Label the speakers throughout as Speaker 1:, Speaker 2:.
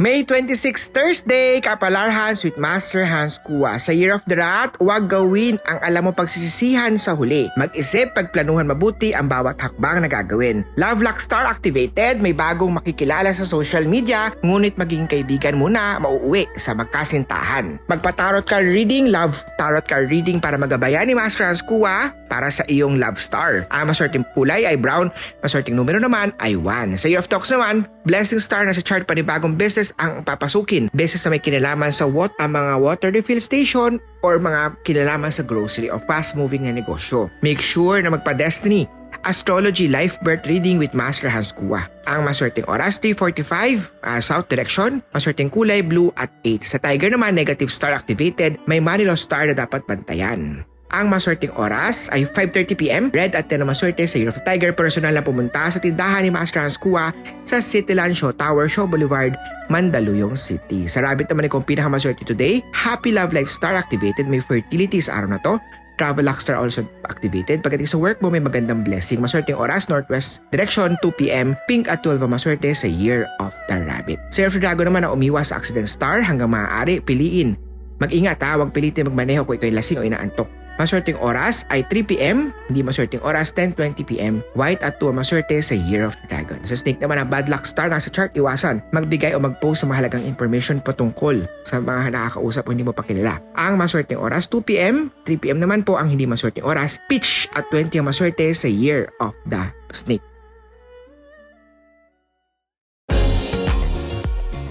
Speaker 1: May 26 Thursday, Kapalar Hans with Master Hans Kua. Sa Year of the Rat, huwag gawin ang alam mo pagsisisihan sa huli. Mag-isip, pagplanuhan mabuti ang bawat hakbang na gagawin. Love Luck Star activated, may bagong makikilala sa social media, ngunit maging kaibigan muna, mauuwi sa magkasintahan. Magpa-tarot card reading, love tarot card reading para magabayan ni Master Hans Kua para sa iyong love star. Ang maswerteng kulay ay brown, maswerteng numero naman ay 1. Sa Year of Talks naman, blessing star na sa chart panibagong business ang papasukin. Business na may kinalaman sa what ang mga water refill station or mga kinalaman sa grocery o fast moving na negosyo. Make sure na magpa-destiny Astrology Life Birth Reading with Master Hans Kua. Ang maswerteng oras 3.45, uh, south direction, maswerteng kulay blue at 8. Sa Tiger naman, negative star activated, may Manilo star na dapat bantayan. Ang maswerteng oras ay 5.30pm, red at 10 na maswerte sa Year of Tiger. Personal na pumunta sa tindahan ni Hans Kua sa Cityland Show Tower, Show Boulevard, Mandaluyong City. Sa rabbit naman ikong pinakamaswerte today, Happy Love Life Star activated. May fertility sa araw na to. Travel Luck Star also activated. Pagdating sa work mo, may magandang blessing. Maswerteng oras, Northwest Direction, 2pm. Pink at 12 ang maswerte sa Year of the Rabbit. Sa Year of the Dragon naman na umiwas sa accident star hanggang maaari, piliin. Mag-ingat ha, huwag pilitin magmaneho kung ikaw lasing o inaantok. Maswerteng oras ay 3pm, hindi maswerteng oras 10.20pm. White at 2 maswerte sa Year of the Dragon. Sa snake naman ang bad luck star nasa chart, iwasan. Magbigay o mag-post sa mahalagang information patungkol sa mga nakakausap o hindi mo pa kilala. Ang maswerteng oras 2pm, 3pm naman po ang hindi maswerteng oras. Pitch at 20 ang maswerte sa Year of the Snake.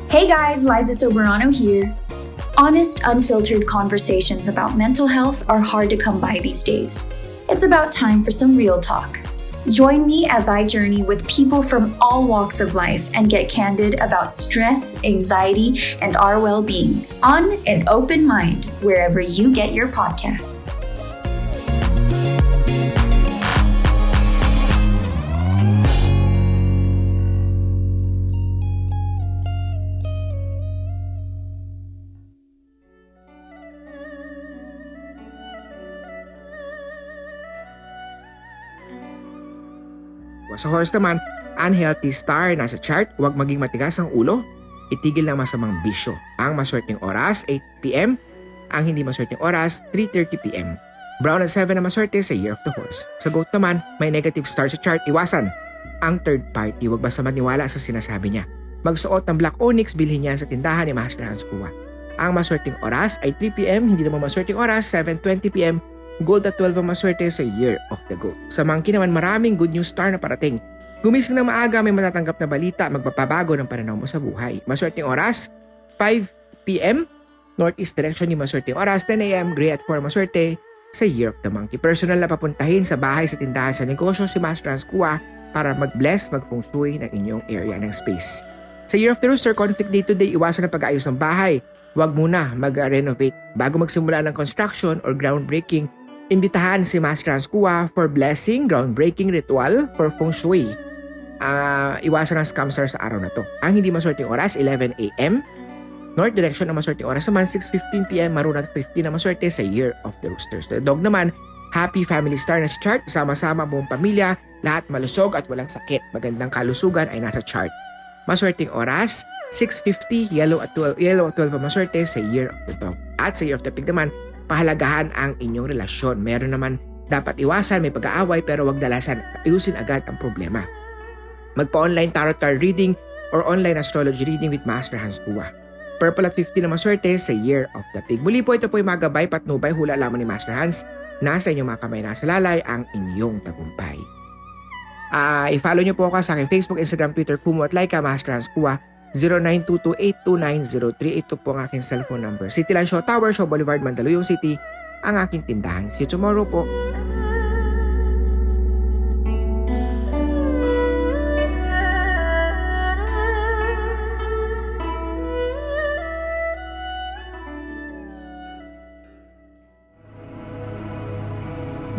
Speaker 2: Hey guys, Liza Soberano here. Honest, unfiltered conversations about mental health are hard to come by these days. It's about time for some real talk. Join me as I journey with people from all walks of life and get candid about stress, anxiety, and our well being on an open mind wherever you get your podcasts.
Speaker 1: Sa horse naman, unhealthy star nasa chart, huwag maging matigas ang ulo, itigil ng masamang bisyo. Ang maswerteng oras, 8pm. Ang hindi maswerteng oras, 3.30pm. Brown at 7 na maswerte sa Year of the Horse. Sa goat naman, may negative star sa chart, iwasan. Ang third party, huwag basta maniwala sa sinasabi niya. Magsuot ng black onyx, bilhin niya sa tindahan ni Master Hans Kua. Ang maswerteng oras ay 3pm, hindi naman maswerteng oras, 7.20pm. Gold at 12 ang maswerte sa Year of the Goat. Sa monkey naman maraming good news star na parating. Gumising ng maaga may matatanggap na balita magpapabago ng pananaw mo sa buhay. Maswerteng oras 5pm Northeast direction ni maswerteng oras 10am Gray at 4 maswerte sa Year of the Monkey. Personal na papuntahin sa bahay sa tindahan sa negosyo si Master Transkua para mag-bless, mag-feng ng inyong area ng space. Sa Year of the Rooster, conflict day to day, iwasan ang pag-ayos ng bahay. Huwag muna mag-renovate. Bago magsimula ng construction or groundbreaking, Imbitahan si Master Transkua for blessing, groundbreaking ritual for feng shui. Uh, iwasan ang scamster sa araw na to. Ang hindi maswerteng oras, 11 a.m. North direction ang maswerteng oras naman, 6.15 p.m. Maroon at 15 na maswerte sa Year of the Roosters. The dog naman, happy family star na sa chart, sama-sama buong pamilya, lahat malusog at walang sakit. Magandang kalusugan ay nasa chart. Maswerteng oras, 6.50, yellow at 12, yellow at 12 ang maswerte sa Year of the Dog. At sa Year of the Pig naman, pahalagahan ang inyong relasyon. Meron naman dapat iwasan, may pag-aaway pero wag dalasan. Ayusin agad ang problema. Magpa-online tarot card reading or online astrology reading with Master Hans Kua. Purple at 50 na maswerte sa Year of the Pig. Muli po ito po yung mga gabay patnubay hula lamang ni Master Hans. Nasa inyong mga kamay nasa lalay ang inyong tagumpay. Uh, i-follow nyo po ako sa aking Facebook, Instagram, Twitter, Kumu at Laika, Master Hans Kua. 0922-829-0382 Ito po ang aking cellphone number. City Land Show Tower, Show Boulevard, Mandaluyong City, ang aking tindahan. See you tomorrow po.